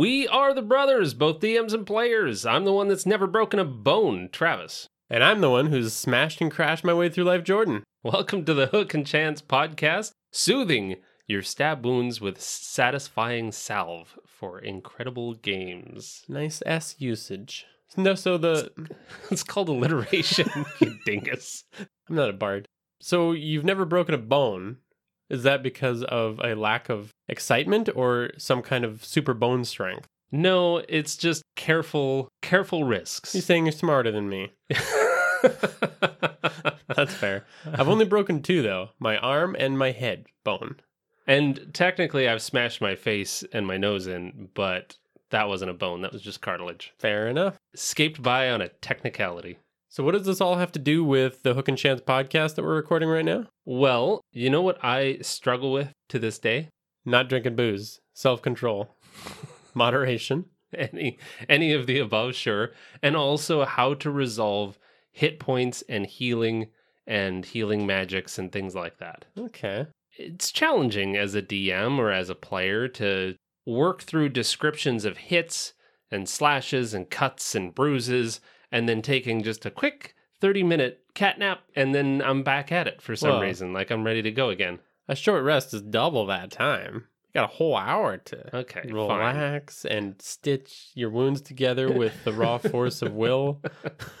We are the brothers, both DMs and players. I'm the one that's never broken a bone, Travis. And I'm the one who's smashed and crashed my way through life, Jordan. Welcome to the Hook and Chance podcast, soothing your stab wounds with satisfying salve for incredible games. Nice S usage. No, so the It's called alliteration, you dingus. I'm not a bard. So you've never broken a bone. Is that because of a lack of excitement or some kind of super bone strength? No, it's just careful, careful risks. You're saying you're smarter than me. That's fair. I've only broken two though my arm and my head bone. and technically, I've smashed my face and my nose in, but that wasn't a bone. That was just cartilage. Fair enough. Escaped by on a technicality. So, what does this all have to do with the Hook and Chance podcast that we're recording right now? Well, you know what I struggle with to this day? Not drinking booze, self control, moderation. any any of the above sure and also how to resolve hit points and healing and healing magics and things like that Okay. it's challenging as a dm or as a player to work through descriptions of hits and slashes and cuts and bruises and then taking just a quick 30 minute cat nap and then i'm back at it for some Whoa. reason like i'm ready to go again A short rest is double that time. You got a whole hour to okay fine. relax and stitch your wounds together with the raw force of will.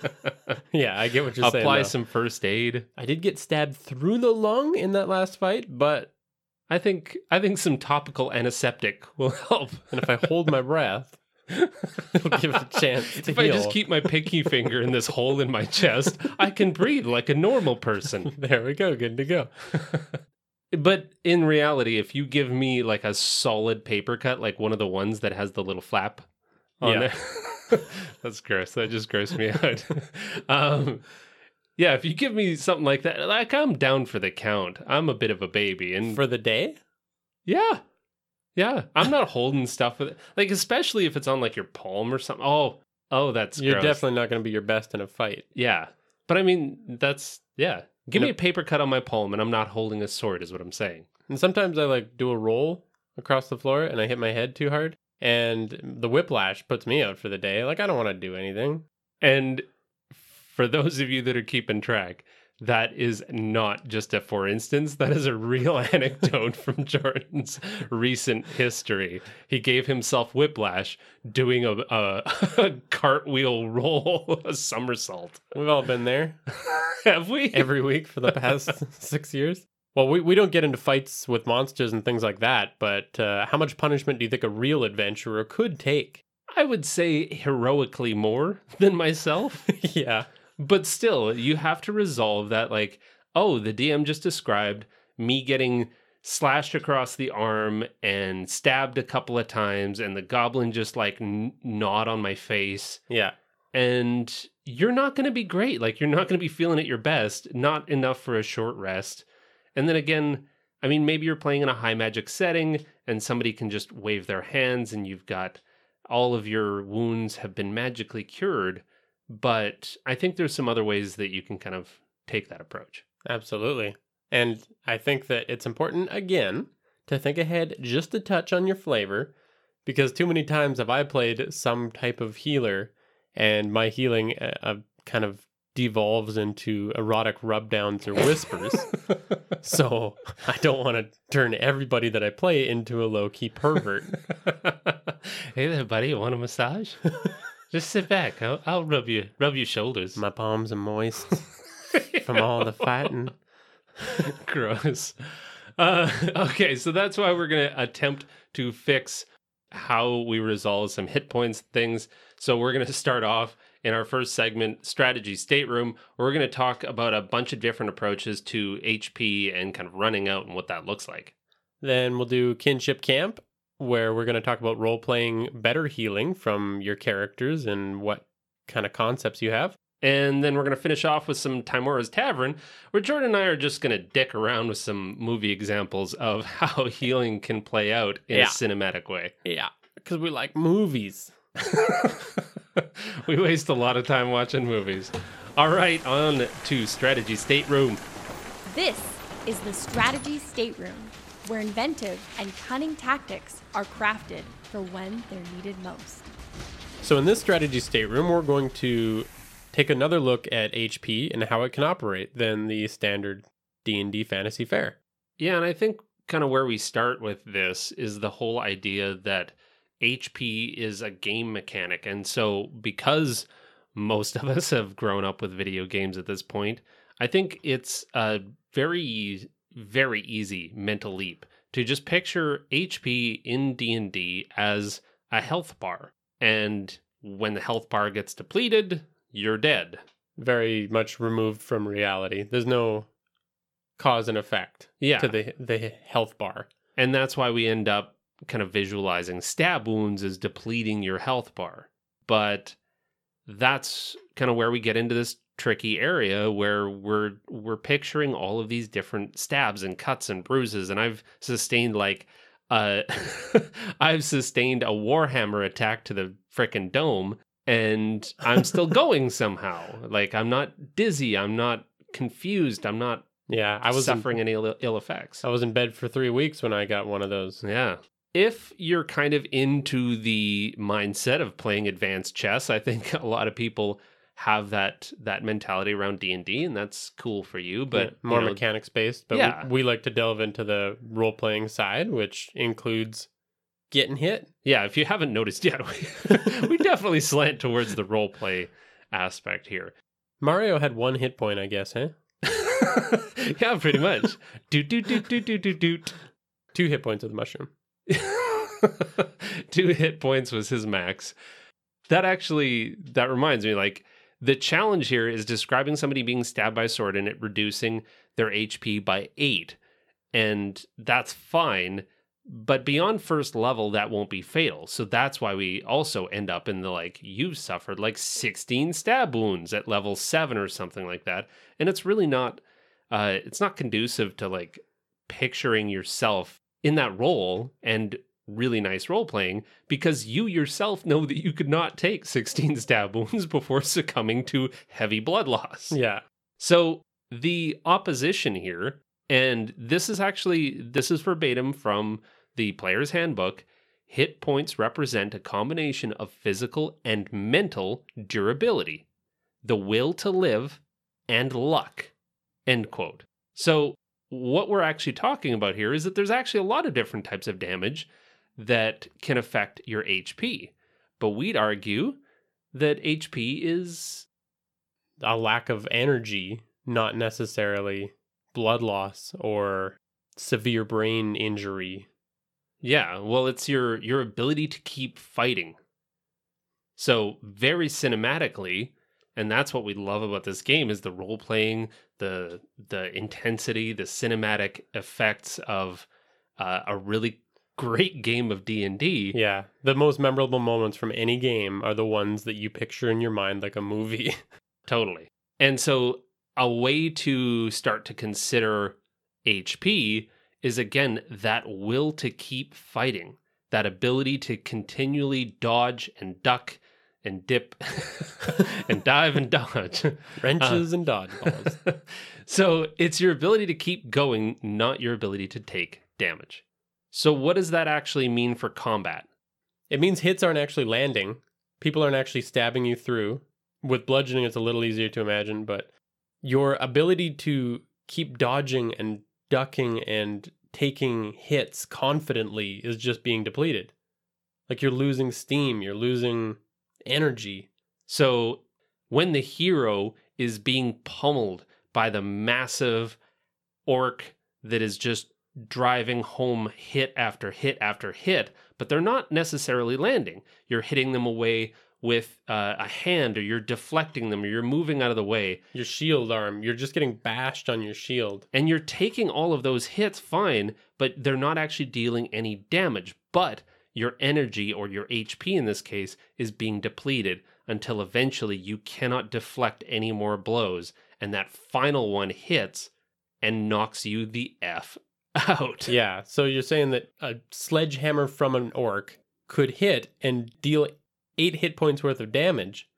yeah, I get what you're saying. apply some first aid I did get stabbed through the lung in that last fight, but I think I think some topical antiseptic will help. and if I hold my breath, it'll give it a chance to if heal. I just keep my pinky finger in this hole in my chest, I can breathe like a normal person. there we go, good to go. But in reality, if you give me like a solid paper cut, like one of the ones that has the little flap on Yeah. there, that's gross. That just grossed me out. um, yeah, if you give me something like that, like I'm down for the count. I'm a bit of a baby, and For the day? Yeah. Yeah. I'm not holding stuff with it. Like, especially if it's on like your palm or something. Oh, oh, that's You're gross. definitely not going to be your best in a fight. Yeah. But I mean, that's, yeah. Give You me know- a paper cut on my palm and I'm not holding a sword, is what I'm saying. And sometimes I like do a roll across the floor and I hit my head too hard, and the whiplash puts me out for the day. Like I don't want to do anything. And for those of you that are keeping track, that is not just a for instance. That is a real anecdote from Jordan's recent history. He gave himself whiplash doing a, a, a cartwheel roll, a somersault. We've all been there Have we? every week for the past six years. Well, we, we don't get into fights with monsters and things like that, but uh, how much punishment do you think a real adventurer could take? I would say heroically more than myself. yeah. But still, you have to resolve that, like, oh, the DM just described me getting slashed across the arm and stabbed a couple of times, and the goblin just like n- gnawed on my face. Yeah. And you're not going to be great. Like, you're not going to be feeling at your best, not enough for a short rest. And then again, I mean, maybe you're playing in a high magic setting and somebody can just wave their hands and you've got all of your wounds have been magically cured. But I think there's some other ways that you can kind of take that approach. Absolutely. And I think that it's important, again, to think ahead just a touch on your flavor because too many times have I played some type of healer and my healing uh, uh, kind of devolves into erotic rubdowns or whispers. so I don't want to turn everybody that I play into a low key pervert. hey there, buddy. You want a massage? Just sit back. I'll, I'll rub you rub your shoulders. My palms are moist from all the fighting. Gross. Uh, okay, so that's why we're going to attempt to fix how we resolve some hit points things. So we're going to start off in our first segment, strategy stateroom. We're going to talk about a bunch of different approaches to HP and kind of running out and what that looks like. Then we'll do kinship camp where we're going to talk about role playing better healing from your characters and what kind of concepts you have. And then we're going to finish off with some Tymora's Tavern, where Jordan and I are just going to dick around with some movie examples of how healing can play out in Yeah. a cinematic way. Yeah, because we like movies. we waste a lot of time watching movies. All right, on to Strategy Stateroom. This is the Strategy Stateroom, where inventive and cunning tactics are crafted for when they're needed most. So in this strategy stateroom, we're going to take another look at HP and how it can operate than the standard D&D fantasy fare. Yeah, and I think kind of where we start with this is the whole idea that HP is a game mechanic. And so, because most of us have grown up with video games at this point, I think it's a very, very easy mental leap to just picture HP in D&D as a health bar. And when the health bar gets depleted, you're dead. Very much removed from reality. There's no cause and effect Yeah. to the the health bar. And that's why we end up kind of visualizing stab wounds as depleting your health bar. But that's kind of where we get into this tricky area where we're we're picturing all of these different stabs and cuts and bruises and I've sustained like uh I've sustained a warhammer attack to the frickin' dome and I'm still going somehow. Like I'm not dizzy, I'm not confused, I'm not Yeah, I was in- suffering any ill, ill effects. I was in bed for 3 weeks when I got one of those. Yeah. If you're kind of into the mindset of playing advanced chess, I think a lot of people have that that mentality around D&D and that's cool for you, but Yeah, more you know, mechanics based, but Yeah. we, we like to delve into the role playing side, which includes getting hit. yeah, if you haven't noticed yet, we, we definitely slant towards the role play aspect here. Mario had one hit point, I guess, huh? yeah, pretty much. Doot doot doot doot doot doot doot. Two hit points of the mushroom. Two hit points was his max. That actually that reminds me like the challenge here is describing somebody being stabbed by a sword and it reducing their HP by 8. And that's fine, but beyond first level that won't be fatal. So that's why we also end up in the like you've suffered like 16 stab wounds at level 7 or something like that. And it's really not uh it's not conducive to like picturing yourself in that role and really nice role playing because you yourself know that you could not take 16 stab wounds before succumbing to heavy blood loss. Yeah. So the opposition here, and this is actually this is verbatim from the player's handbook. Hit points represent a combination of physical and mental durability, the will to live, and luck. End quote. So what we're actually talking about here is that there's actually a lot of different types of damage that can affect your HP. But we'd argue that HP is A lack of energy, not necessarily blood loss or severe brain injury. Yeah, well, it's your your ability to keep fighting. So very cinematically, and that's what we love about this game is the role playing, the the intensity, the cinematic effects of uh, a really great game of D and D. Yeah. The most memorable moments from any game are the ones that you picture in your mind like a movie. Totally. And so a way to start to consider HP is again that will to keep fighting, that ability to continually dodge and duck and dip and dive and dodge. Wrenches uh, and dodgeballs. so it's your ability to keep going, not your ability to take damage. So what does that actually mean for combat? It means hits aren't actually landing. People aren't actually stabbing you through. With bludgeoning, it's a little easier to imagine, but your ability to keep dodging and ducking and taking hits confidently is just being depleted. Like you're losing steam, you're losing energy. So when the hero is being pummeled by the massive orc that is just driving home hit after hit after hit, but they're not necessarily landing. You're hitting them away with uh, a hand, or you're deflecting them, or you're moving out of the way, Your shield arm, you're just getting bashed on your shield. and you're taking all of those hits fine, but they're not actually dealing any damage. But your energy or your HP in this case is being depleted until eventually you cannot deflect any more blows and that final one hits and knocks you the F out. Yeah. So you're saying that a sledgehammer from an orc could hit and deal eight hit points worth of damage,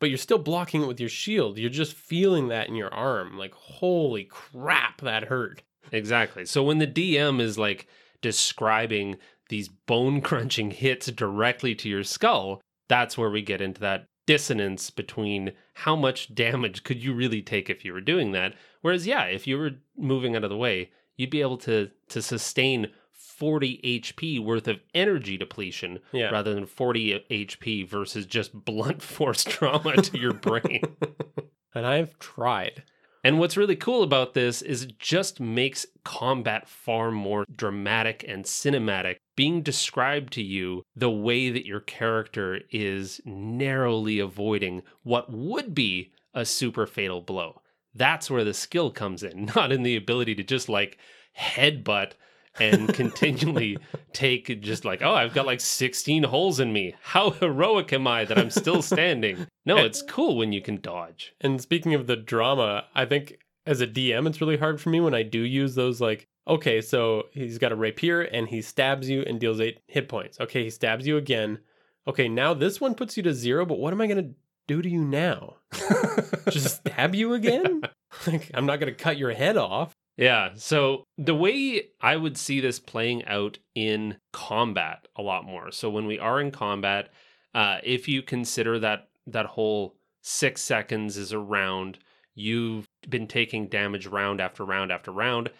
but you're still blocking it with your shield. You're just feeling that in your arm. Like, holy crap, that hurt. Exactly. So when the DM is like describing these bone crunching hits directly to your skull, that's where we get into that dissonance between how much damage could you really take if you were doing that. Whereas, yeah, if you were moving out of the way, you'd be able to to sustain 40 HP worth of energy depletion Yeah. rather than 40 HP versus just blunt force trauma to your brain. and I've tried. And what's really cool about this is it just makes combat far more dramatic and cinematic, being described to you the way that your character is narrowly avoiding what would be a super fatal blow. That's where the skill comes in, not in the ability to just like headbutt and continually take just like, oh, I've got like 16 holes in me. How heroic am I that I'm still standing? No, it's cool when you can dodge. And speaking of the drama, I think as a DM, it's really hard for me when I do use those like, okay, so he's got a rapier and he stabs you and deals eight hit points. Okay, he stabs you again. Okay, now this one puts you to zero, but what am I gonna do to you now? Just stab you again? Like, I'm not gonna cut your head off. Yeah. So the way I would see this playing out in combat a lot more. So when we are in combat, uh, if you consider that that whole six seconds is a round, you've been taking damage round after round after round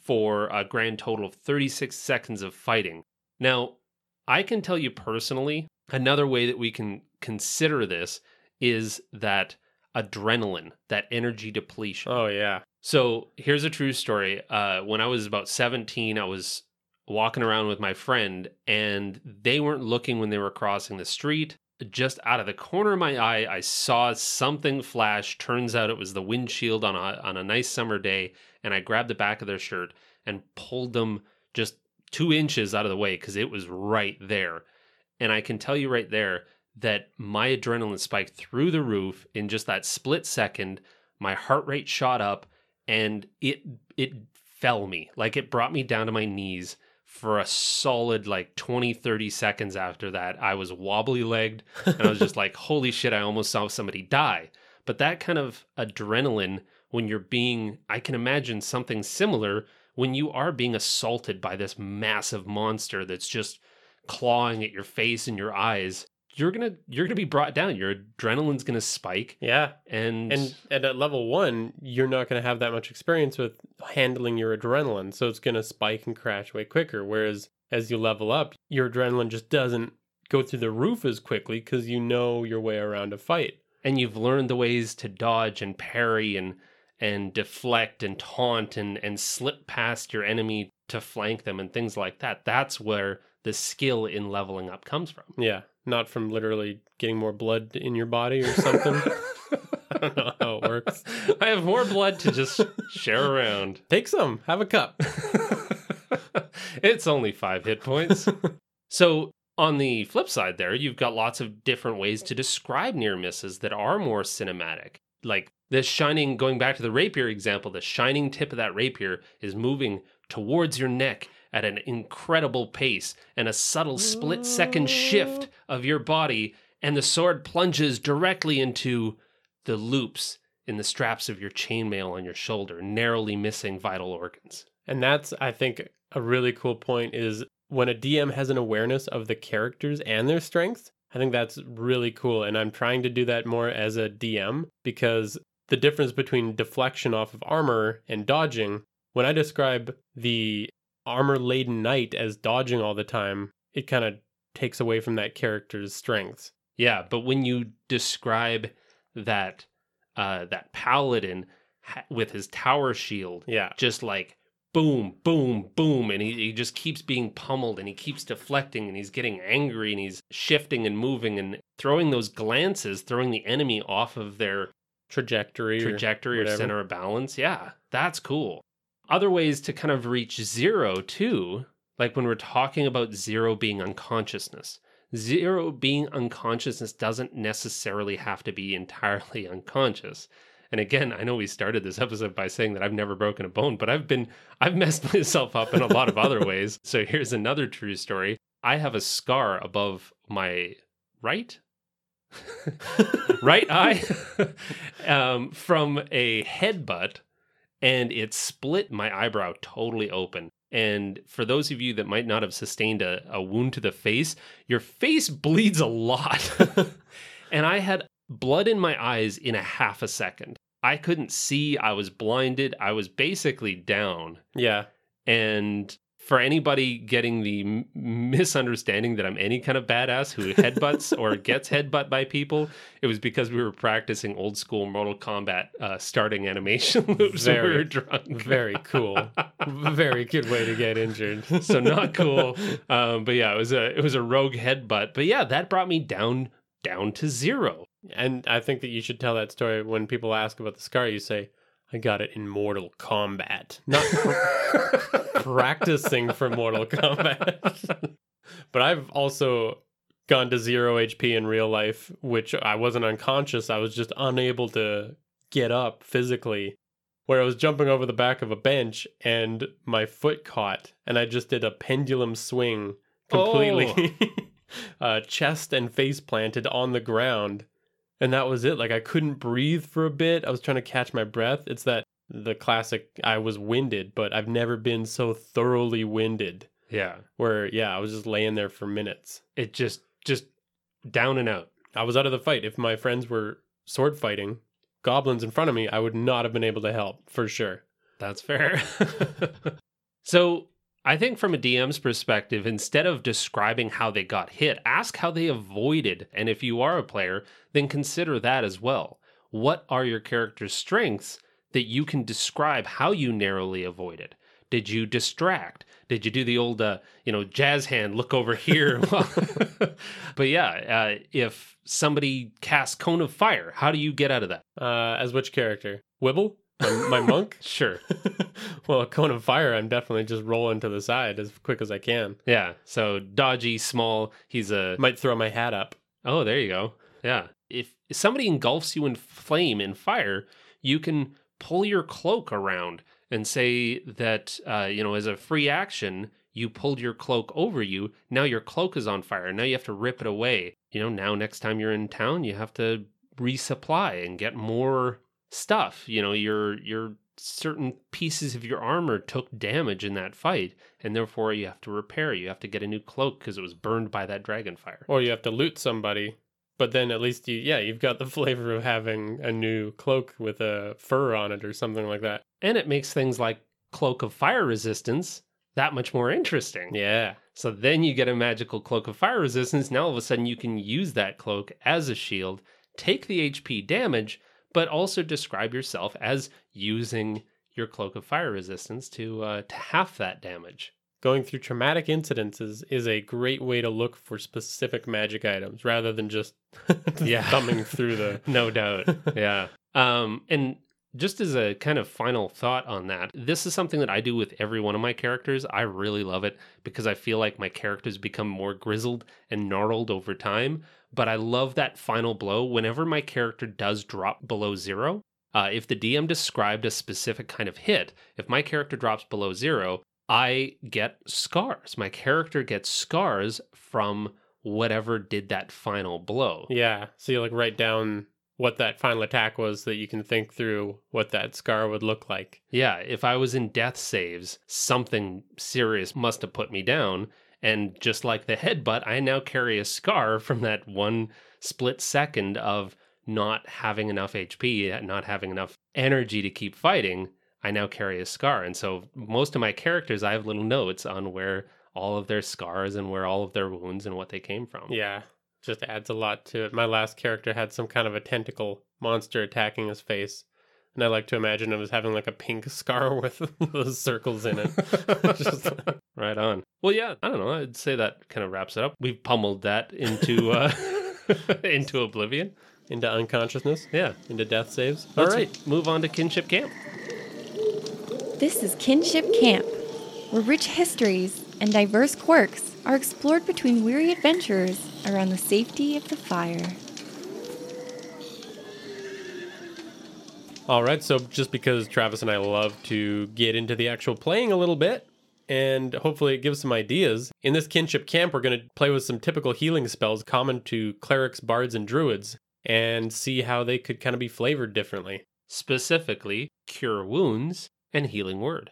for a grand total of 36 seconds of fighting. Now, I can tell you personally, another way that we can consider this is that adrenaline, that energy depletion. Oh yeah. So here's a true story. Uh, when I was about 17, I was walking around with my friend, and they weren't looking when they were crossing the street. Just out of the corner of my eye, I saw something flash. Turns out it was the windshield on a on a nice summer day, and I grabbed the back of their shirt and pulled them just two inches out of the way because it was right there. And I can tell you right there that my adrenaline spiked through the roof in just that split second. My heart rate shot up and it it fell me like it brought me down to my knees for a solid like 20 30 seconds after that i was wobbly legged and i was just like holy shit i almost saw somebody die but that kind of adrenaline when you're being i can imagine something similar when you are being assaulted by this massive monster that's just clawing at your face and your eyes you're gonna you're gonna be brought down your adrenaline's gonna spike Yeah. and And and at level one, you're not going to have that much experience with handling your adrenaline, so it's going to spike and crash way quicker. Whereas as you level up, your adrenaline just doesn't go through the roof as quickly because you know your way around a fight. and you've learned the ways to dodge and parry and and deflect and taunt and and slip past your enemy to flank them and things like that that's where the skill in leveling up comes from Yeah, not from literally getting more blood in your body or something. I don't know how it works. i have more blood to just share around Take some, have a cup. it's only 5 hit points so on the flip side there you've got lots of different ways to describe near misses that are more cinematic like this shining going back to the rapier example the shining tip of that rapier is moving towards your neck at an incredible pace and a subtle split second shift of your body and the sword plunges directly into the loops in the straps of your chainmail on your shoulder narrowly missing vital organs And that's, I think, a really cool point is when a DM has an awareness of the characters and their strengths. I think that's really cool. And I'm trying to do that more as a DM because the difference between deflection off of armor and dodging, when I describe the armor laden knight as dodging all the time, it kind of takes away from that character's strengths. Yeah, but when you describe that uh that paladin ha- with his tower shield, Yeah. just like boom, boom, boom, and he, he just keeps being pummeled and he keeps deflecting and he's getting angry and he's shifting and moving and throwing those glances, throwing the enemy off of their Trajectory. trajectory or, whatever. center of balance. Yeah, that's cool. Other ways to kind of reach zero too, like when we're talking about zero being unconsciousness, zero being unconsciousness doesn't necessarily have to be entirely unconscious. And again, I know we started this episode by saying that I've never broken a bone, but I've been I've messed myself up in a lot of other ways. So here's another true story. I have a scar above my right right eye um, from a headbutt, and it split my eyebrow totally open. And for those of you that might not have sustained a, a wound to the face, your face bleeds a lot. and I had blood in my eyes in a half a second. I couldn't see. I was blinded. I was basically down. Yeah. And for anybody getting the misunderstanding that I'm any kind of badass who headbutts or gets headbutt by people, it was because we were practicing old school Mortal Kombat uh, starting animation loops when we Very- were drunk. Very cool. Very good way to get injured. so not cool. Um, but yeah, it was a it was a rogue headbutt. But yeah, that brought me down down to zero. And I think that you should tell that story when people ask about the scar. You say, "I got it in Mortal Kombat, not pr- practicing for Mortal Kombat." but I've also gone to zero HP in real life, which I wasn't unconscious. I was just unable to get up physically. Where I was jumping over the back of a bench and my foot caught, and I just did a pendulum swing completely, uh, chest and face planted on the ground and that was it. Like i couldn't breathe for a bit. I was trying to catch my breath. It's that the classic i was winded but i've never been so thoroughly winded. Yeah, where yeah i was just laying there for minutes. It just just down and out. i was out of the fight. If my friends were sword fighting goblins in front of me i would not have been able to help for sure. That's fair. so I think from a DM's perspective, instead of describing how they got hit, ask how they avoided. And if you are a player, then consider that as well. What are your character's strengths that you can describe how you narrowly avoided? Did you distract? Did you do the old, uh, you know, jazz hand, look over here? but yeah, uh, if somebody casts cone of fire, how do you get out of that? uh as which character wibble my, my monk Sure. well a cone of fire i'm definitely just rolling to the side as quick as i can Yeah. So dodgy, small. He's a. might throw my hat up Oh, there you go. Yeah. If somebody engulfs you in flame and fire, you can pull your cloak around and say that, uh, you know, as a free action, you pulled your cloak over you. Now your cloak is on fire. Now you have to rip it away. You know, now next time you're in town, you have to resupply and get more stuff. You know, your your certain pieces of your armor took damage in that fight, and therefore you have to repair. You have to get a new cloak because it was burned by that dragon fire. or you have to loot somebody but then at least you yeah you've got the flavor of having a new cloak with a fur on it or something like that and it makes things like cloak of fire resistance that much more interesting. yeah So then you get a magical cloak of fire resistance. Now all of a sudden you can use that cloak as a shield, take the HP damage, but also describe yourself as using your cloak of fire resistance to uh, to half that damage. going through traumatic incidences is a great way to look for specific magic items rather than just Yeah. thumbing through the no doubt. yeah. Um, and just as a kind of final thought on that, this is something that I do with every one of my characters. I really love it because I feel like my characters become more grizzled and gnarled over time. But I love that final blow whenever my character does drop below zero. Uh, if the DM described a specific kind of hit, if my character drops below zero, I get scars. My character gets scars from whatever did that final blow. yeah so you like write down what that final attack was that you can think through what that scar would look like Yeah, if I was in death saves, something serious must have put me down. And just like the headbutt, I now carry a scar from that one split second of not having enough HP, not having enough energy to keep fighting. I now carry a scar. And so most of my characters, I have little notes on where all of their scars and where all of their wounds and what they came from. Yeah, just adds a lot to it. My last character had some kind of a tentacle monster attacking his face. And I like to imagine it was having like a pink scar with those circles in it. Just- Right on. Well, yeah, I don't know. I'd say that kind of wraps it up. We've pummeled that into uh, into oblivion. into unconsciousness, Yeah. into death saves. All Let's- right, move on to kinship camp. This is Kinship Camp, where rich histories and diverse quirks are explored between weary adventurers around the safety of the fire. All right, so just because Travis and I love to get into the actual playing a little bit, and hopefully it gives some ideas. In this kinship camp, we're going to play with some typical healing spells common to clerics, bards, and druids, and see how they could kind of be flavored differently. Specifically, cure wounds and healing word.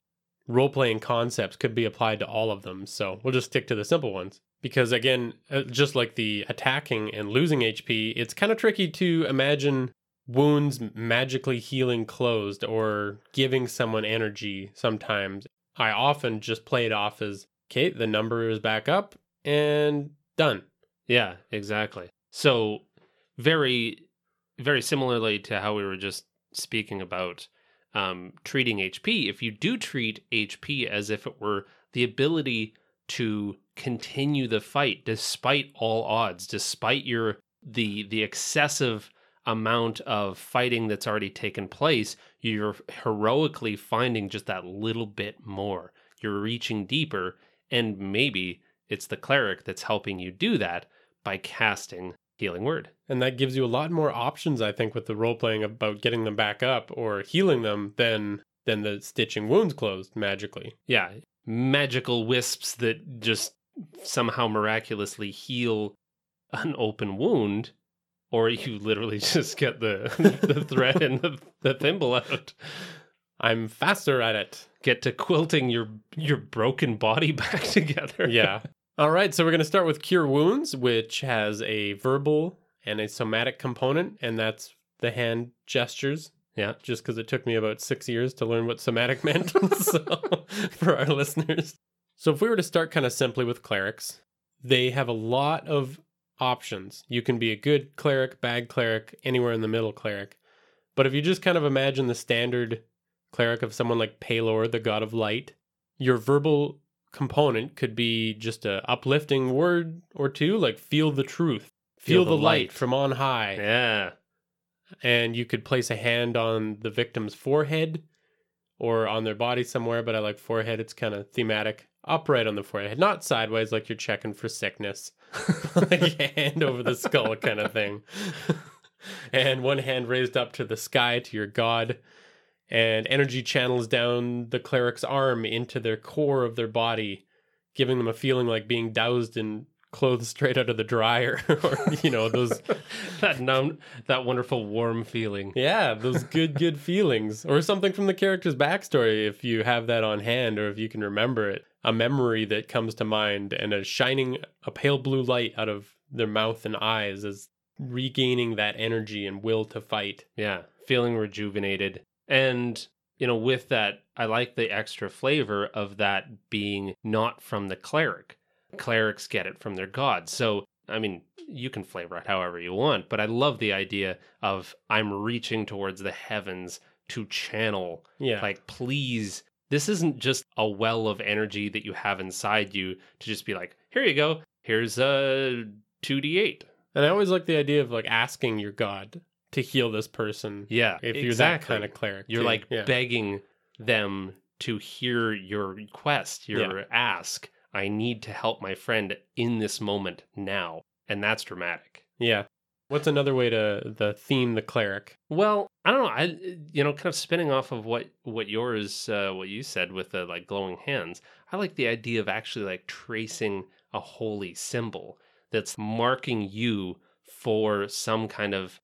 Role playing concepts could be applied to all of them, so we'll just stick to the simple ones. Because again, uh, just like the attacking and losing HP, it's kind of tricky to imagine wounds magically healing closed or giving someone energy sometimes. I often just play it off as okay, the number is back up and done. Yeah, exactly. So, very, very similarly to how we were just speaking about um, treating HP, if you do treat HP as if it were the ability to continue the fight despite all odds, despite your the the excessive amount of fighting that's already taken place, you're heroically finding just that little bit more. You're reaching deeper, and maybe it's the cleric that's helping you do that by casting Healing Word. And that gives you a lot more options, I think, with the role playing about getting them back up or healing them than than the stitching wounds closed magically. Yeah, magical wisps that just somehow miraculously heal an open wound or you literally just get the the thread and the, the thimble out. I'm faster at it. Get to quilting your your broken body back together. Yeah. All right, so we're going to start with cure wounds, which has a verbal and a somatic component, and that's the hand gestures. Yeah. Just because it took me about six years to learn what somatic meant. so, for our listeners. So, if we were to start kind of simply with clerics, they have a lot of options. You can be a good cleric, bad cleric, anywhere in the middle cleric. But if you just kind of imagine the standard cleric of someone like Pelor, the god of light, your verbal component could be just a uplifting word or two, like feel the truth, feel, feel the, the light. light from on high. Yeah. And you could place a hand on the victim's forehead or on their body somewhere, but I like forehead. It's kind of thematic. Upright on the forehead, not sideways like you're checking for sickness. like hand over the skull kind of thing. and one hand raised up to the sky to your god. And energy channels down the cleric's arm into their core of their body, giving them a feeling like being doused in clothes straight out of the dryer or you know those that numb that wonderful warm feeling. Yeah those good good feelings. Or something from the character's backstory if you have that on hand or if you can remember it. A memory that comes to mind and a shining a pale blue light out of their mouth and eyes as regaining that energy and will to fight. Yeah. Feeling rejuvenated and you know with that i like the extra flavor of that being not from the cleric clerics get it from their gods. So, I mean, you can flavor it however you want, but I love the idea of I'm reaching towards the heavens to channel. Yeah. Like, please, this isn't just a well of energy that you have inside you to just be like, here you go. Here's a 2d8. And I always like the idea of like asking your god to heal this person. Yeah. If you're that kind of cleric. You're too. like yeah. begging them to hear your request, your yeah. ask I need to help my friend in this moment now. And that's dramatic. Yeah. What's another way to the theme the cleric? Well, I don't know. I you know, kind of spinning off of what what yours uh, what you said with the like glowing hands. I like the idea of actually like tracing a holy symbol that's marking you for some kind of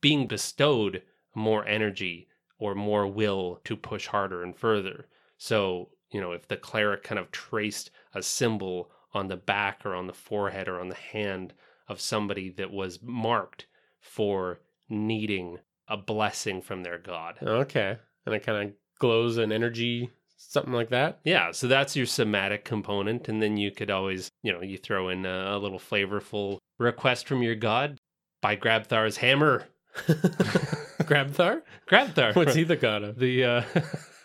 being bestowed more energy or more will to push harder and further. So, you know, if the cleric kind of traced a symbol on the back or on the forehead or on the hand of somebody that was marked for needing a blessing from their god. Okay. And it kind of glows an energy, something like that. Yeah. So that's your somatic component. And then you could always, you know, you throw in a, a little flavorful request from your god by Grabthar's hammer. Grabthar? Grabthar. What's he the god of? The uh,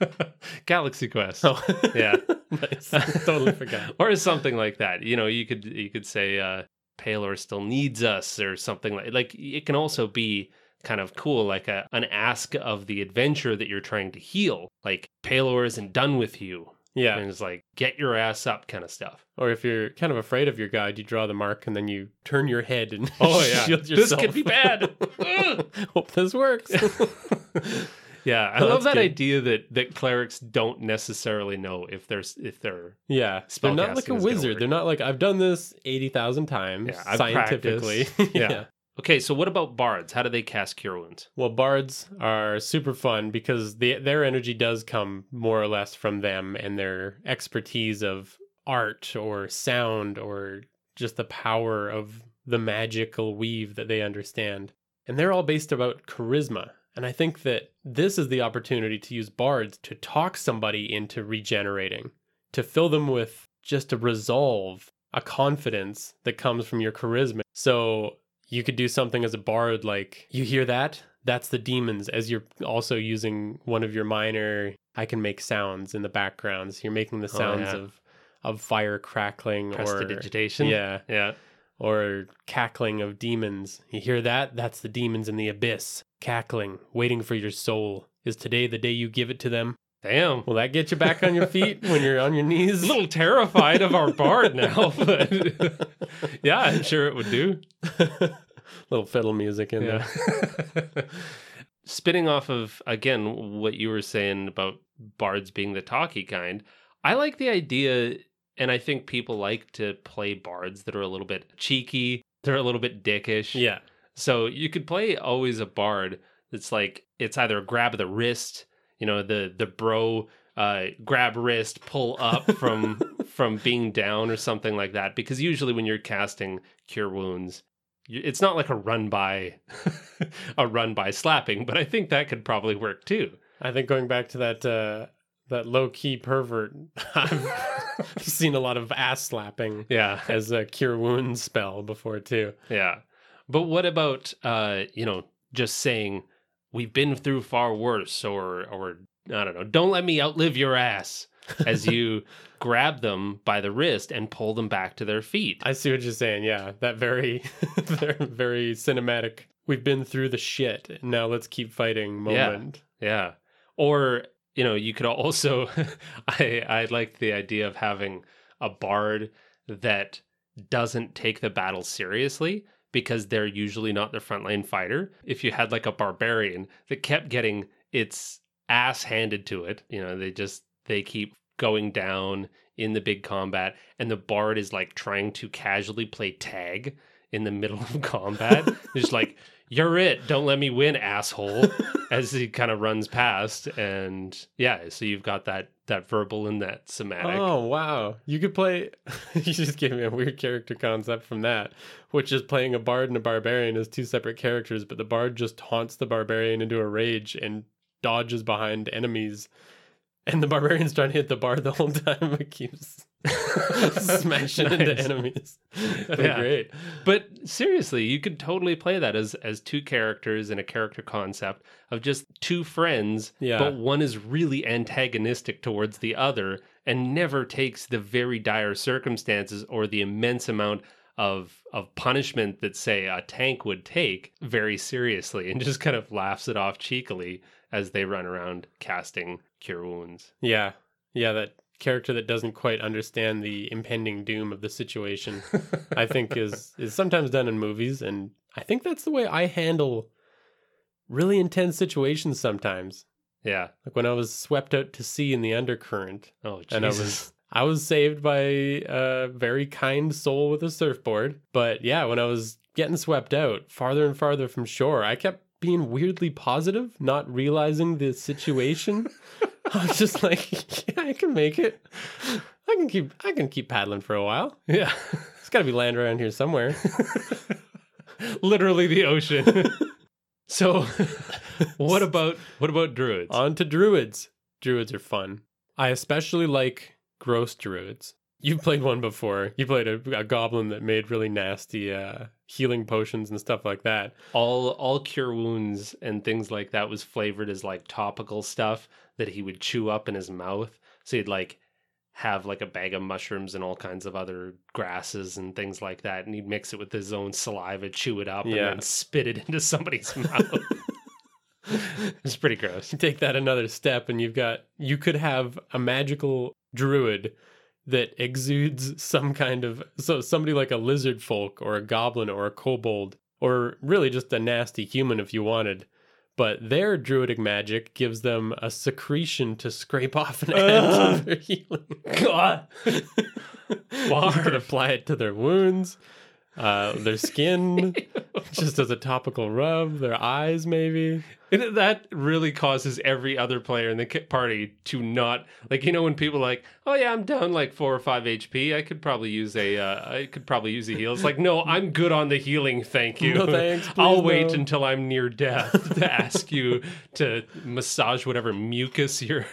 Galaxy Quest. Oh, yeah, nice. totally forgot. or something like that. You know, you could you could say uh, Pelor still needs us, or something like like it can also be kind of cool, like a an ask of the adventure that you're trying to heal. Like Pelor isn't done with you. Yeah. And it's like, get your ass up kind of stuff. Or if you're kind of afraid of your guide, you draw the mark and then you turn your head and Oh, yeah. shield This could be bad. Hope this works. yeah, I love that good. idea that that clerics don't necessarily know if they're if they're yeah. They're not like a wizard. They're not like, I've done this 80,000 times Yeah, scientifically. practiced. Yeah. Okay, so what about bards? How do they cast cure wounds? Well, bards are super fun because the, their energy does come more or less from them and their expertise of art or sound or just the power of the magical weave that they understand. And they're all based about charisma. And I think that this is the opportunity to use bards to talk somebody into regenerating, to fill them with just a resolve, a confidence that comes from your charisma. So you could do something as a bard like, you hear that? That's the demons, as you're also using one of your minor, I can make sounds in the backgrounds. You're making the Oh, sounds yeah. of of fire crackling or yeah Yeah. or cackling of demons. You hear that? That's the demons in the abyss, cackling, waiting for your soul. Is today the day you give it to them? Damn. Will that get you back on your feet when you're on your knees? a little terrified of our bard now, but yeah, I'm sure it would do. little fiddle music in Yeah. there. Spinning off of again what you were saying about bards being the talky kind, I like the idea and I think people like to play bards that are a little bit cheeky, they're a little bit dickish. Yeah. So you could play always a bard that's like it's either a grab of the wrist, you know, the the bro uh, grab wrist, pull up from from being down or something like that. Because usually when you're casting cure wounds, it's not like a run by a run by slapping, but I think that could probably work too. I think going back to that uh that low key pervert, I've seen a lot of ass slapping Yeah, as a cure wounds spell before too. yeah. But what about uh, you know, just saying we've been through far worse, or or I don't know, don't let me outlive your ass as you grab them by the wrist and pull them back to their feet. I see what you're saying. Yeah, that very, very, cinematic. We've been through the shit. Now let's keep fighting. Yeah. Moment. Yeah. Or, you know, you could also I I like the idea of having a bard that doesn't take the battle seriously because they're usually not the frontline fighter. If you had like a barbarian that kept getting its ass handed to it, you know, they just they keep going down in the big combat and the bard is like trying to casually play tag in the middle of combat. It's like you're it. Don't let me win, asshole. as he kind of runs past, and yeah, so you've got that that verbal and that somatic. Oh wow! You could play. you just gave me a weird character concept from that, which is playing a bard and a barbarian as two separate characters, but the bard just taunts the barbarian into a rage and dodges behind enemies, and the barbarian's trying to hit the bard the whole time, but keeps smashing into enemies. That'd Yeah. be great. But seriously, you could totally play that as as two characters in a character concept of just two friends, Yeah. but one is really antagonistic towards the other and never takes the very dire circumstances or the immense amount of of punishment that say a tank would take very seriously and just kind of laughs it off cheekily as they run around casting cure wounds. Yeah, yeah, that character that doesn't quite understand the impending doom of the situation. I think is is sometimes done in movies, and I think that's the way I handle really intense situations sometimes. yeah. Like when I was swept out to sea in the undercurrent, Oh, Jesus. and I was I was saved by a very kind soul with a surfboard. But yeah, when I was getting swept out farther and farther from shore, I kept being weirdly positive, not realizing the situation. I was just like, yeah, I can make it. I can keep I can keep paddling for a while. yeah. It's got to be land around here somewhere. literally the ocean. so, what about what about druids? On to druids. Druids are fun. I especially like gross druids. You've played one before. You played a, a goblin that made really nasty uh, healing potions and stuff like that. all all cure wounds and things like that was flavored as like topical stuff that he would chew up in his mouth. So he'd like have like a bag of mushrooms and all kinds of other grasses and things like that, and he'd mix it with his own saliva, chew it up, Yeah. and then spit it into somebody's mouth. it's pretty gross. You take that another step and you've got you could have a magical druid that exudes some kind of so somebody like a lizard folk or a goblin or a kobold or really just a nasty human if you wanted but their druidic magic gives them a secretion to scrape off an edge Ugh. of their healing God. you could apply it to their wounds uh, their skin just as a topical rub their eyes maybe And that really causes every other player in the party to not like you know when people are like oh yeah I'm down like four or five HP I could probably use a uh, I could probably use a heal. It's like no I'm good on the healing thank you. No thanks, I'll wait no. until I'm near death to ask you to massage whatever mucus you're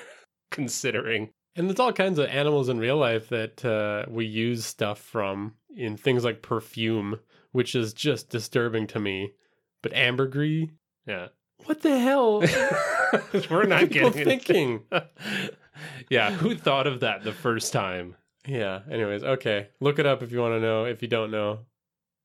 considering. And there's all kinds of animals in real life that uh, we use stuff from in things like perfume, which is just disturbing to me. But ambergris, yeah what the hell? we're not people getting thinking. yeah who thought of that the first time Yeah. Anyways, okay. Look it up if you want to know. If you don't know,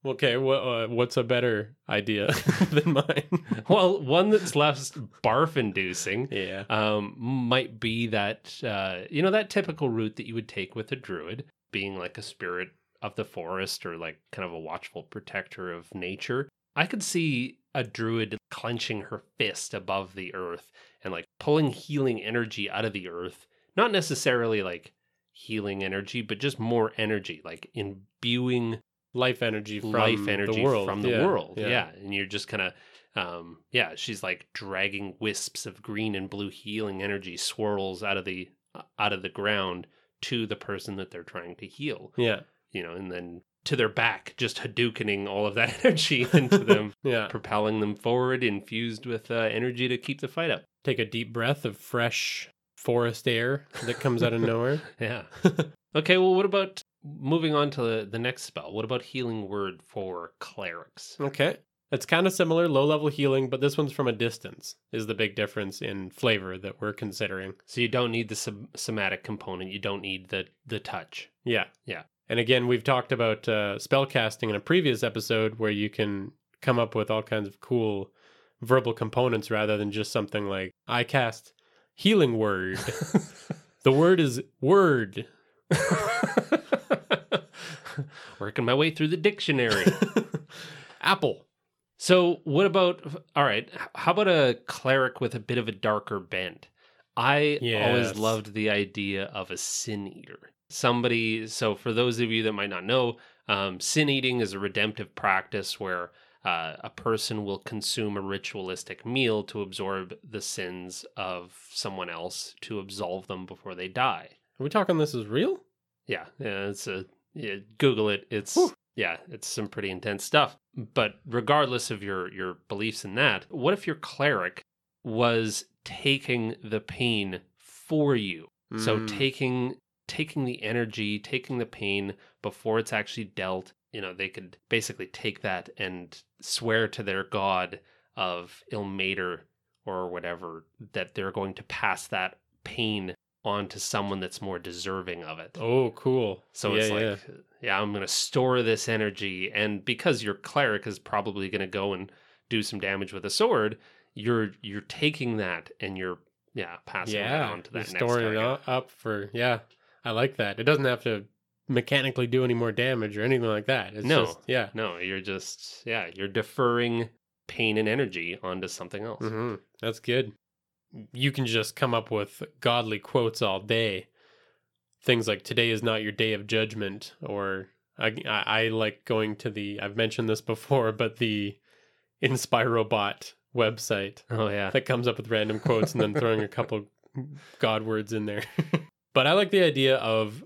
okay. What uh, what's a better idea than mine? well one that's less barf inducing yeah. um, might be that uh, you know that typical route that you would take with a druid, being like a spirit of the forest or like kind of a watchful protector of nature. I could see a druid clenching her fist above the earth and like pulling healing energy out of the earth. Not necessarily like healing energy, but just more energy, like imbuing Life energy from life energy the world. from the Yeah, world. Yeah. And you're just kind of, um, yeah, she's like dragging wisps of green and blue healing energy swirls out of the uh, out of the ground to the person that they're trying to heal. Yeah. You know, and then to their back, just Hadoukening all of that energy into them, Yeah. propelling them forward, infused with uh, energy to keep the fight up. Take a deep breath of fresh forest air that comes out of nowhere. Yeah. okay. Well, what about moving on to the, the next spell? What about healing word for clerics? Okay. It's kind of similar, low level healing, but this one's from a distance, is the big difference in flavor that we're considering. So you don't need the som- somatic component. You don't need the the touch. Yeah. Yeah. And again, we've talked about uh, spell casting in a previous episode where you can come up with all kinds of cool verbal components rather than just something like, I cast healing word. the word is word. Working my way through the dictionary. Apple. so what about? All right. How about a cleric with a bit of a darker bent? I always loved the idea of a sin eater. Somebody. So for those of you that might not know, um, sin eating is a redemptive practice where uh, a person will consume a ritualistic meal to absorb the sins of someone else to absolve them before they die. Are we talking this is real? Yeah, yeah, it's a yeah, Google it. It's Whew. yeah, it's some pretty intense stuff. But regardless of your your beliefs in that, what if your cleric was taking the pain for you? So Mm. taking taking the energy, taking the pain before it's actually dealt. You know, they could basically take that and swear to their god of Ilmater or whatever that they're going to pass that pain on to someone that's more deserving of it. Oh, cool. So yeah, it's like, yeah. yeah. I'm going to store this energy. And because your cleric is probably going to go and do some damage with a sword, you're you're taking that and you're yeah passing it on to you're that next storing it target. up for yeah. I like that. It doesn't have to mechanically do any more damage or anything like that. It's No. just, yeah. No, you're just yeah, you're deferring pain and energy onto something else. hmm That's good. You can just come up with godly quotes all day. Things like "Today is not your day of judgment," or I, I, I like going to the. I've mentioned this before, but the Inspirobot website Oh yeah. that comes up with random quotes and then throwing a couple god words in there. but I like the idea of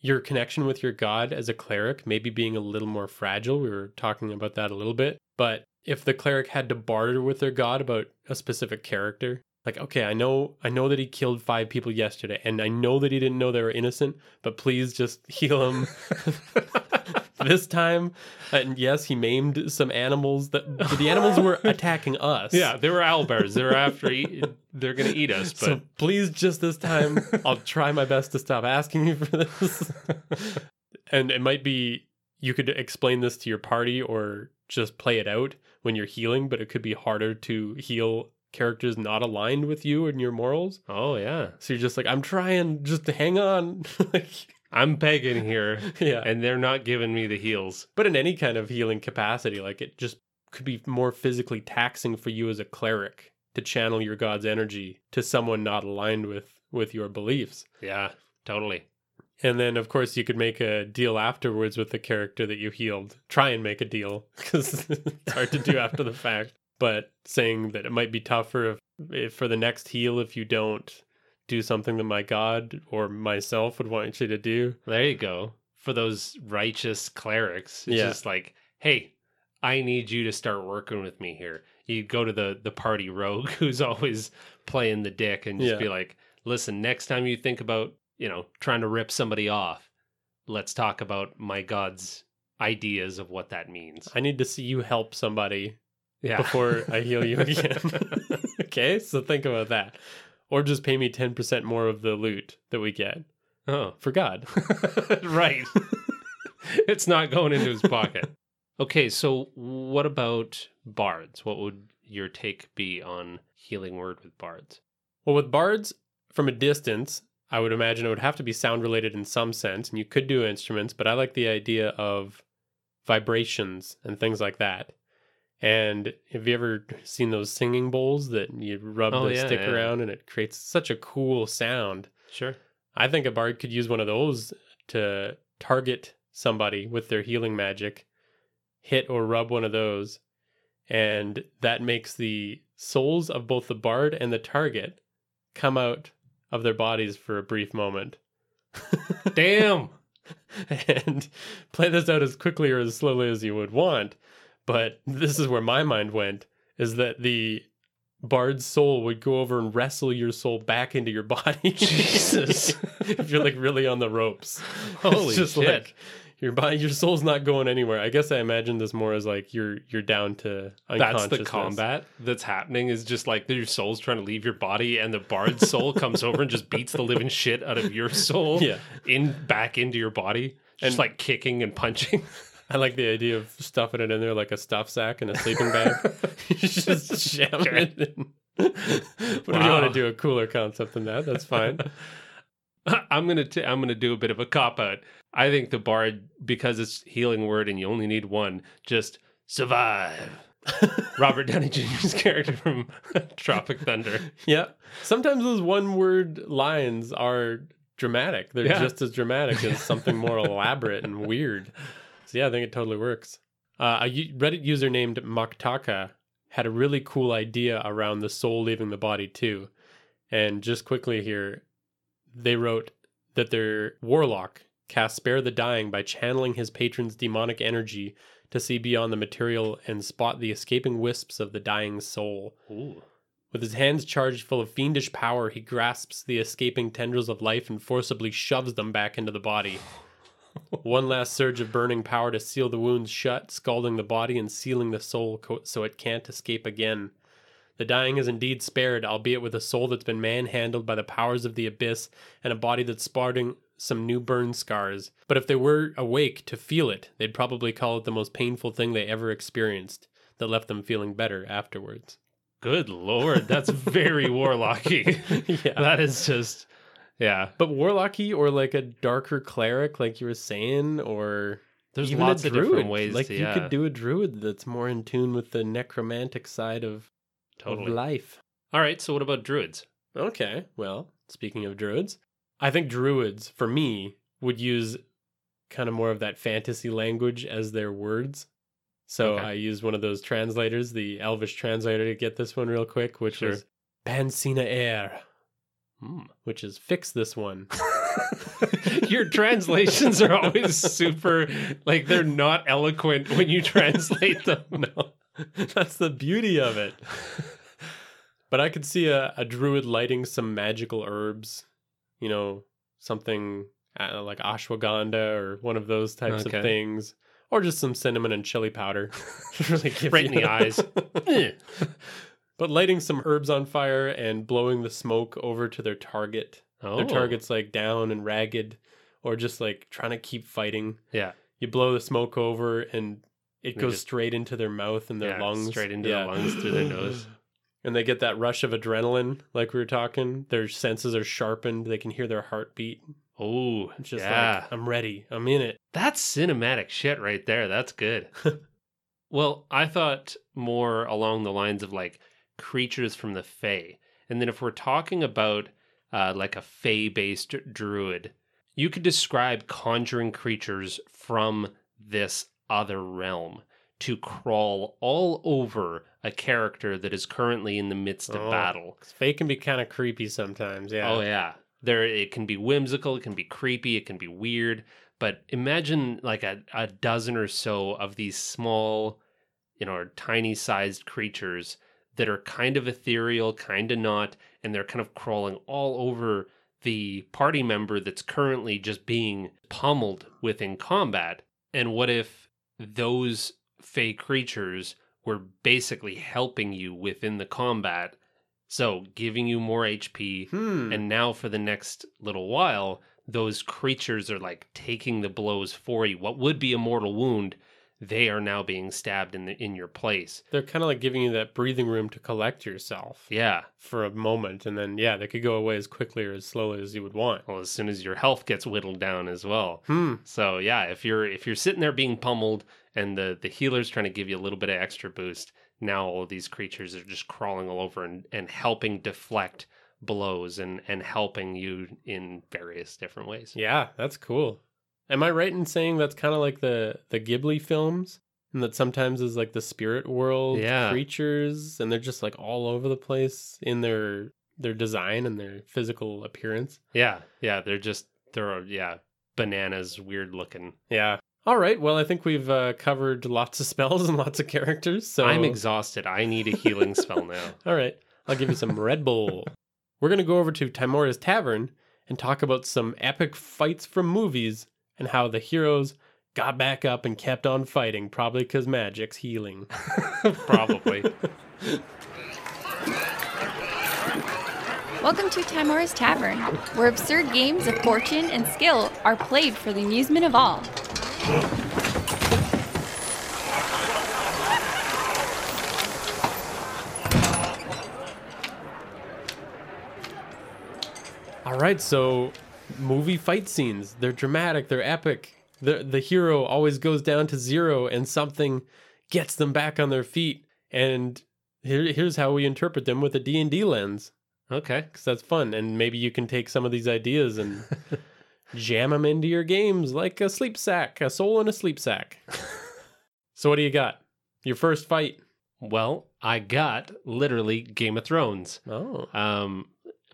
your connection with your god as a cleric maybe being a little more fragile. We were talking about that a little bit. But if the cleric had to barter with their god about a specific character, like okay, I know I know that he killed 5 people yesterday and I know that he didn't know they were innocent, but please just heal him this time. And yes, he maimed some animals that but the animals were attacking us. Yeah, they were owlbears. They're after eat, they're going to eat us, but So please, just this time, I'll try my best to stop asking you for this. and it might be you could explain this to your party or just play it out when you're healing, but it could be harder to heal characters not aligned with you and your morals. Oh yeah. So you're just like, I'm trying just to hang on. like, I'm begging here, yeah. and they're not giving me the heals. but in any kind of healing capacity, like it just could be more physically taxing for you as a cleric to channel your god's energy to someone not aligned with with your beliefs. Yeah, totally. And then, of course, you could make a deal afterwards with the character that you healed. Try and make a deal because it's hard to do after the fact. But saying that it might be tougher if, if for the next heal if you don't do something that my god or myself would want you to do. There you go. For those righteous clerics, it's Yeah. just like, hey, I need you to start working with me here. You go to the the party rogue who's always playing the dick and just Yeah. be like, listen, next time you think about, you know, trying to rip somebody off, let's talk about my god's ideas of what that means. I need to see you help somebody Yeah. before I heal you again. okay, so think about that. Or just pay me 10% more of the loot that we get oh. for God. right. it's not going into his pocket. Okay, so what about bards? What would your take be on healing word with bards? Well, with bards, from a distance, I would imagine it would have to be sound related in some sense, and you could do instruments, but I like the idea of vibrations and things like that. And have you ever seen those singing bowls that you rub Oh, the yeah, stick yeah. around and it creates such a cool sound? Sure. I think a bard could use one of those to target somebody with their healing magic, hit or rub one of those, and that makes the souls of both the bard and the target come out of their bodies for a brief moment. Damn. and play this out as quickly or as slowly as you would want. But this is where my mind went is that the bard's soul would go over and wrestle your soul back into your body. Jesus. if you're like really on the ropes. Holy shit. like your body your soul's not going anywhere. I guess I imagine this more as like you're you're down to That's the combat that's happening is just like your soul's trying to leave your body and the bard's soul comes over and just beats the living shit out of your soul Yeah. in back into your body. Just And- like kicking and punching. I like the idea of stuffing it in there like a stuff sack in a sleeping bag. just Okay. it in. but if you want to do a cooler concept than that, that's fine. I'm gonna t- I'm gonna do a bit of a cop out. I think the bard because it's healing word and you only need one, just survive. Robert Downey Jr.'s character from Tropic Thunder. yeah. Sometimes those one word lines are dramatic. They're Yeah. just as dramatic as something more elaborate and weird. So yeah, I think it totally works. Uh, a Reddit user named Maktaka had a really cool idea around the soul leaving the body too. And just quickly here, they wrote that their warlock casts Spare the Dying by channeling his patron's demonic energy to see beyond the material and spot the escaping wisps of the dying soul. Ooh. With his hands charged full of fiendish power, he grasps the escaping tendrils of life and forcibly shoves them back into the body. One last surge of burning power to seal the wounds shut, scalding the body and sealing the soul co- so it can't escape again. The dying is indeed spared, albeit with a soul that's been manhandled by the powers of the abyss and a body that's sporting some new burn scars. But if they were awake to feel it, they'd probably call it the most painful thing they ever experienced that left them feeling better afterwards. Good lord, that's very warlocky. yeah. That is just yeah. But warlocky or like a darker cleric, like you were saying, or There's even lots a of druid. different ways Like to you could do a druid that's more in tune with the necromantic side of, of totally. life. All right, so what about druids? Okay, well, speaking of druids, I think druids for me would use kind of more of that fantasy language as their words. So Okay. I used one of those translators, the Elvish translator, to get this one real quick, which Sure. was Bansina Air, Hmm. which is fix this one. Your translations are always super like they're not eloquent when you translate them. no, that's the beauty of it. But I could see a, a druid lighting some magical herbs, you know, something uh, like ashwagandha or one of those types Okay. of things, or just some cinnamon and chili powder. really give Right in the eyes. But lighting some herbs on fire and blowing the smoke over to their target. Oh, Their target's like down and ragged, or just like trying to keep fighting. Yeah, You blow the smoke over and it They goes just- straight into their mouth and their Yeah, lungs. straight into the lungs through their nose. and they get that rush of adrenaline, like we were talking. Their senses are sharpened. They can hear their heartbeat. Oh, It's just yeah. like, I'm ready. I'm in it. That's cinematic shit right there. That's good. well, I thought more along the lines of like creatures from the Fae. And then if we're talking about uh, like a Fae based druid, you could describe conjuring creatures from this other realm to crawl all over a character that is currently in the midst of Oh. battle. Fae can be kind of creepy sometimes. Yeah. Oh yeah. There it can be whimsical, it can be creepy, it can be weird, but imagine like a, a dozen or so of these small, you know, or tiny sized creatures that are kind of ethereal, kind of not, and they're kind of crawling all over the party member that's currently just being pummeled within combat. And what if those fey creatures were basically helping you within the combat? So giving you more HP, Hmm. and now for the next little while, those creatures are like taking the blows for you. What would be a mortal wound, they are now being stabbed in the in your place. They're kind of like giving you that breathing room to collect yourself Yeah. for a moment, and then yeah, they could go away as quickly or as slowly as you would want. Well, as soon as your health gets whittled down as well. Hmm. So yeah, if you're if you're sitting there being pummeled and the the healer's trying to give you a little bit of extra boost, now all of these creatures are just crawling all over and, and helping deflect blows and and helping you in various different ways. Yeah, that's cool. Am I right in saying that's kind of like the the Ghibli films, and that sometimes is like the spirit world Yeah. creatures, and they're just like all over the place in their their design and their physical appearance. Yeah, yeah, they're just they're yeah bananas, weird looking. Yeah. All right. Well, I think we've uh, covered lots of spells and lots of characters. So I'm exhausted. I need a healing spell now. All right. I'll give you some Red Bull. We're going to go over to Tymora's Tavern and talk about some epic fights from movies and how the heroes got back up and kept on fighting, probably because magic's healing. Probably. Welcome to Tymora's Tavern, where absurd games of fortune and skill are played for the amusement of all. All right. So, movie fight scenes. They're dramatic, they're epic. The, the hero always goes down to zero and something gets them back on their feet. And here, here's how we interpret them with a D&D lens. Okay. because that's fun and maybe you can take some of these ideas and jam them into your games like a sleep sack a soul in a sleep sack so what do you got your first fight Well, I got literally Game of Thrones. oh Um,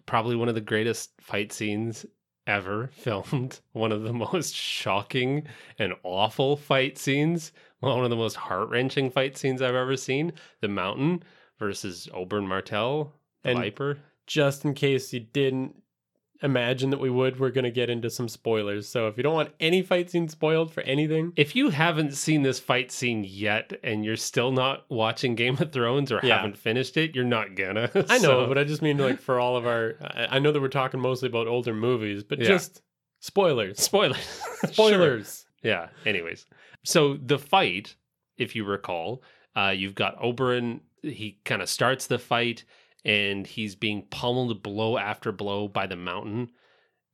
probably one of the greatest fight scenes ever filmed. One of the most shocking and awful fight scenes. One of the most heart wrenching fight scenes I've ever seen. The Mountain versus Oberyn Martell, the And- Viper. just in case you didn't imagine that we would we're going to get into some spoilers so if you don't want any fight scene spoiled for anything If you haven't seen this fight scene yet and you're still not watching Game of Thrones or Yeah. haven't finished it, you're not gonna. i know So- but i just mean like for all of our I, know that we're talking mostly about older movies but Yeah. just spoilers spoilers. Sure. spoilers Yeah. Anyways, so the fight, if you recall, uh, you've got Oberyn. He kind of starts the fight, and he's being pummeled blow after blow by the mountain,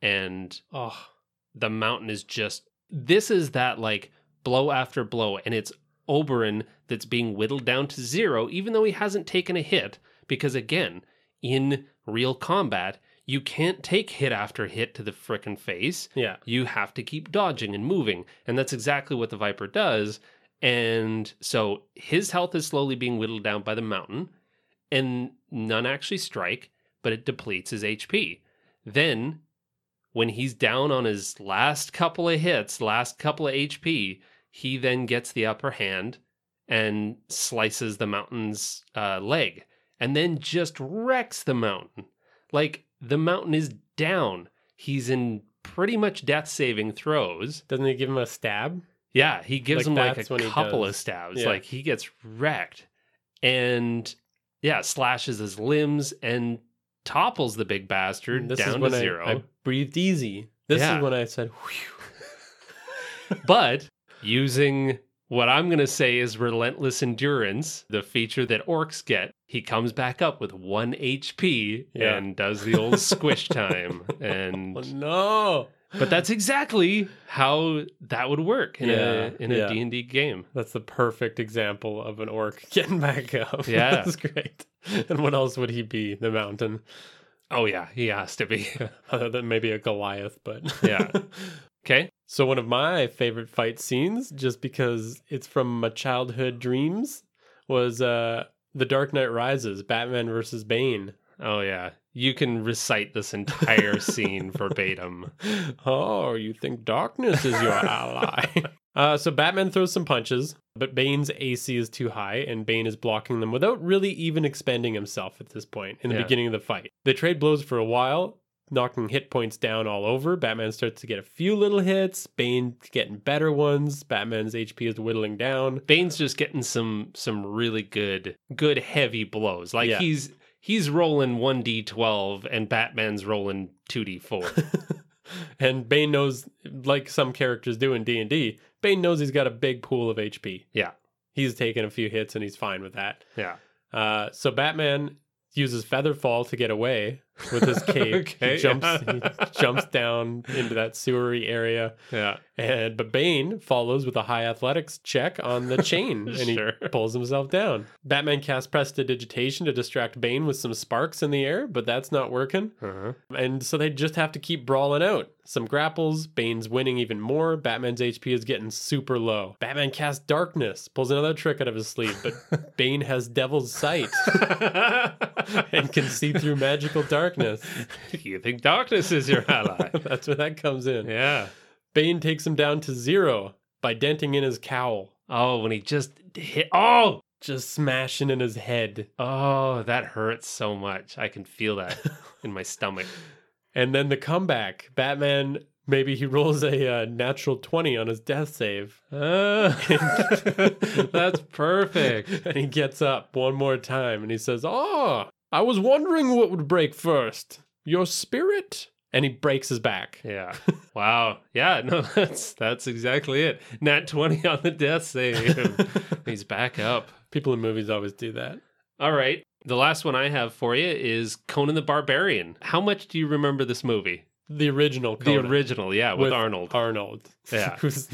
and oh the mountain is just. This is that like blow after blow, and it's Oberyn that's being whittled down to zero, even though he hasn't taken a hit. Because again, in real combat, you can't take hit after hit to the frickin' face yeah you have to keep dodging and moving. And that's exactly what the Viper does. And so his health is slowly being whittled down by the mountain, and none actually strike, but it depletes his HP. Then, when he's down on his last couple of hits, last couple of HP, he then gets the upper hand and slices the mountain's uh, leg, and then just wrecks the mountain. Like the mountain is down. He's in pretty much death saving throws. doesn't he give him a stab Yeah, he gives Like, him like a couple of stabs. Yeah. Like he gets wrecked. And yeah, slashes his limbs and topples the big bastard This is down to I- zero. I, breathed easy. This Yeah. is when I said, Whew. but using What I'm going to say is relentless endurance, the feature that orcs get. He comes back up with 1 HP Yeah. and does the old squish time and Oh, no. But that's exactly how that would work in Yeah, a in a yeah. D&D game. That's the perfect example of an orc getting back up. Yeah. That's great. And what else would he be? The mountain. Oh yeah, he has to be. Other than maybe a Goliath, but Yeah. Okay? So one of my favorite fight scenes, just because it's from my childhood dreams, was uh The Dark Knight Rises, Batman versus Bane. Oh yeah. You can recite this entire scene verbatim. Oh, you think darkness is your ally? Uh, so Batman throws some punches, but Bane's AC is too high, and Bane is blocking them without really even expending himself at this point in the Yeah. beginning of the fight. They trade blows for a while, knocking hit points down all over. Batman starts to get a few little hits, Bane getting better ones. Batman's HP is whittling down. Bane's just getting some some really good good heavy blows. Like Yeah. he's he's rolling 1d12 and Batman's rolling 2d4. and Bane knows, like some characters do in D and D, Bane knows he's got a big pool of HP. yeah. He's taken a few hits and he's fine with that. Yeah. Uh, so Batman uses feather fall to get away with his cape. Okay, he jumps yeah. he jumps down into that sewery area. Yeah. And but Bane follows with a high athletics check on the chain and Sure. he pulls himself down. Batman casts prestidigitation to distract Bane with some sparks in the air, but that's not working. Uh-huh. And so they just have to keep brawling out. Some grapples, Bane's winning even more. Batman's HP is getting super low. Batman casts darkness, pulls another trick out of his sleeve, but Bane has devil's sight and can see through magical darkness. you think darkness is your ally? That's where that comes in. yeah. Bane takes him down to zero by denting in his cowl, Oh, when he just hit Oh, just smashing in his head. oh, that hurts so much. I can feel that in my stomach. And then the comeback. Batman, maybe he rolls a uh, natural 20 on his death save. Uh, that's perfect. and he gets up one more time and he says, Oh, I was wondering what would break first. Your spirit? And he breaks his back. Yeah. Wow. Yeah, no, that's that's exactly it. Nat 20 on the death save. He's back up. People in movies always do that. All right. The last one I have for you is Conan the Barbarian. How much do you remember this movie? The original The original, yeah, with, Arnold. Arnold. Yeah. Who's-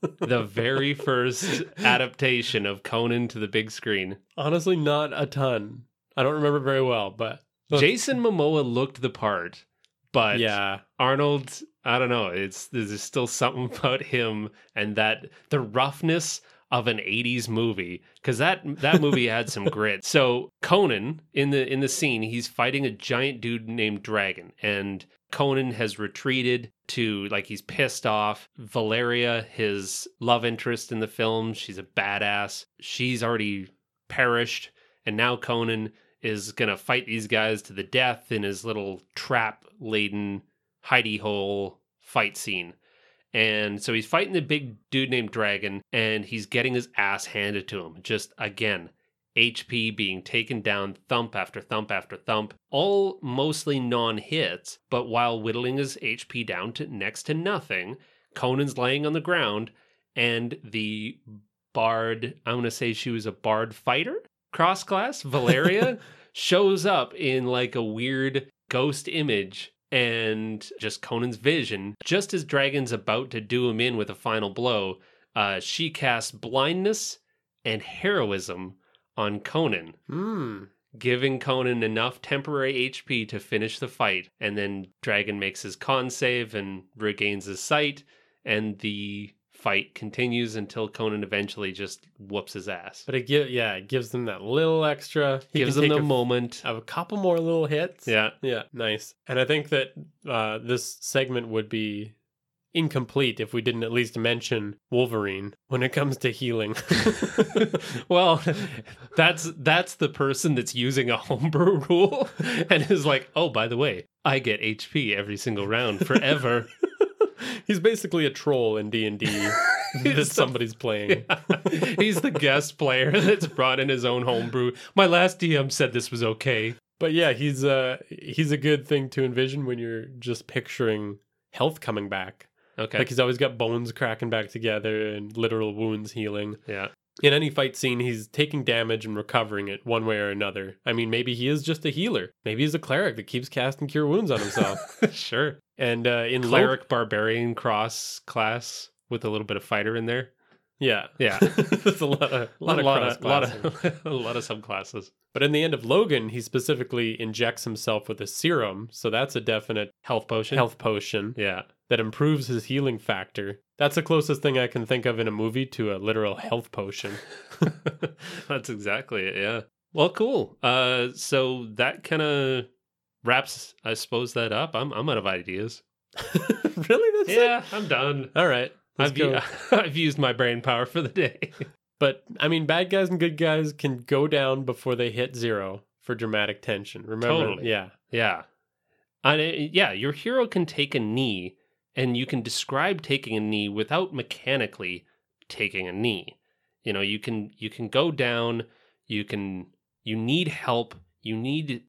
the very first adaptation of Conan to the big screen. Honestly, not a ton. I don't remember very well, but Jason Momoa looked the part, but yeah, Arnold, I don't know. It's there's still something about him and that the roughness of an 80s movie cuz that that movie had some grit. So Conan in the in the scene, he's fighting a giant dude named Dragon and Conan has retreated to like he's pissed off. Valeria, his love interest in the film, she's a badass. She's already perished and now Conan is going to fight these guys to the death in his little trap laden hidey hole fight scene. And so he's fighting the big dude named Dragon, and he's getting his ass handed to him. Just again, HP being taken down thump after thump after thump, all mostly non hits. But while whittling his HP down to next to nothing, Conan's laying on the ground, and the bard, I'm going to say she was a bard fighter, cross class, Valeria, shows up in like a weird ghost image and just Conan's vision. Just as Dragon's about to do him in with a final blow, uh, she casts blindness and heroism on Conan, Hmm. giving Conan enough temporary HP to finish the fight. And then Dragon makes his con save and regains his sight, and the fight continues until Conan eventually just whoops his ass. But it give yeah, it gives them that little extra. He Gives them the a, moment. Of a couple more little hits. Yeah. Yeah, nice. And I think that uh, this segment would be incomplete if we didn't at least mention Wolverine when it comes to healing. well, that's that's the person that's using a homebrew rule and is like, oh, by the way, I get HP every single round forever. He's basically a troll in D and D that the- somebody's playing. He's the guest player that's brought in his own homebrew. My last DM said this was okay. But yeah, he's uh he's a good thing to envision when you're just picturing health coming back. Okay. Like he's always got bones cracking back together and literal wounds healing. yeah. In any fight scene, he's taking damage and recovering it one way or another. I mean, maybe he is just a healer. Maybe he's a cleric that keeps casting cure wounds on himself. sure. and uh, in Cleric barbarian cross class with a little bit of fighter in there. yeah, Yeah. there's a lot of a lot of lot of, lot of, a lot of subclasses. But in the end of Logan, he specifically injects himself with a serum, so that's a definite Health potion. health potion Yeah. that improves his healing factor. That's the closest thing I can think of in a movie to a literal health potion. That's exactly it. Yeah. Well, cool. Uh, so that kind of wraps, I suppose, that up. I'm I'm out of ideas. really? That's it? yeah, I'm done. All right. Let's I've, u- I've used my brain power for the day. But I mean, bad guys and good guys can go down before they hit zero for dramatic tension. Remember? Totally. Yeah. yeah. And it- yeah, your hero can take a knee, and you can describe taking a knee without mechanically taking a knee. You know, you can you can go down. You can you need help. You need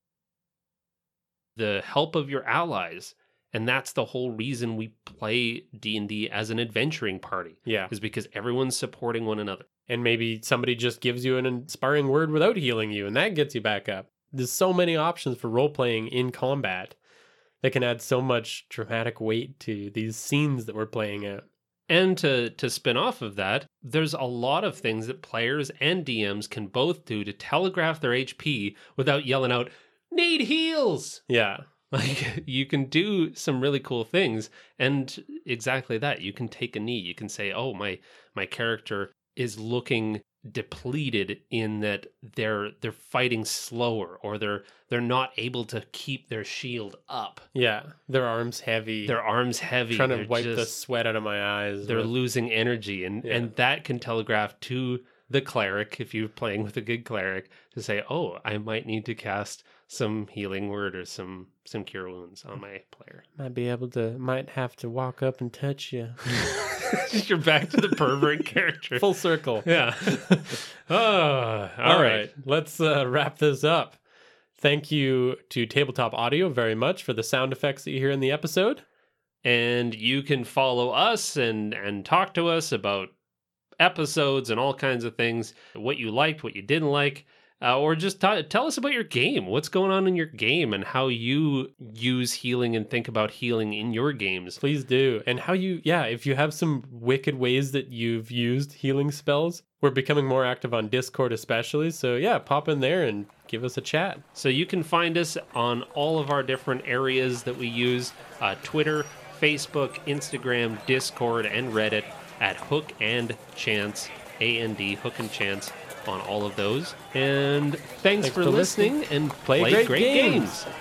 the help of your allies, and that's the whole reason we play D and D as an adventuring party. Yeah. Is because everyone's supporting one another. And maybe somebody just gives you an inspiring word without healing you, and that gets you back up. There's so many options for role playing in combat that can add so much dramatic weight to these scenes that we're playing out. And to to spin off of that, there's a lot of things that players and DMs can both do to telegraph their HP without yelling out "Need heals." Yeah. Like you can do some really cool things, and exactly that. You can take a knee. You can say, "Oh, my my character is looking depleted in that they're they're fighting slower, or they're they're not able to keep their shield up. Yeah. Their arms heavy. Their arms heavy. trying to they're wipe the sweat out of my eyes. they're with- losing energy and Yeah. and that can telegraph to the cleric if you're playing with a good cleric to say oh i might need to cast some healing word or some some cure wounds on my player might be able to, might have to walk up and touch you. you're back to the pervert character Full circle. yeah oh, All right. Let's uh, wrap this up. Thank you to Tabletop Audio very much for the sound effects that you hear in the episode. and you can follow us and and talk to us about episodes and all kinds of things what you liked what you didn't like uh, or just t- tell us about your game what's going on in your game and how you use healing and think about healing in your games Please do. And how you, yeah, if you have some wicked ways that you've used healing spells, we're becoming more active on Discord, especially. So, yeah, pop in there and give us a chat. so you can find us on all of our different areas that we use uh, twitter facebook instagram discord and reddit at hook and chance A a-n-d D, hook and chance on all of those and thanks, Thanks for, for listening, and Play play, great games. games.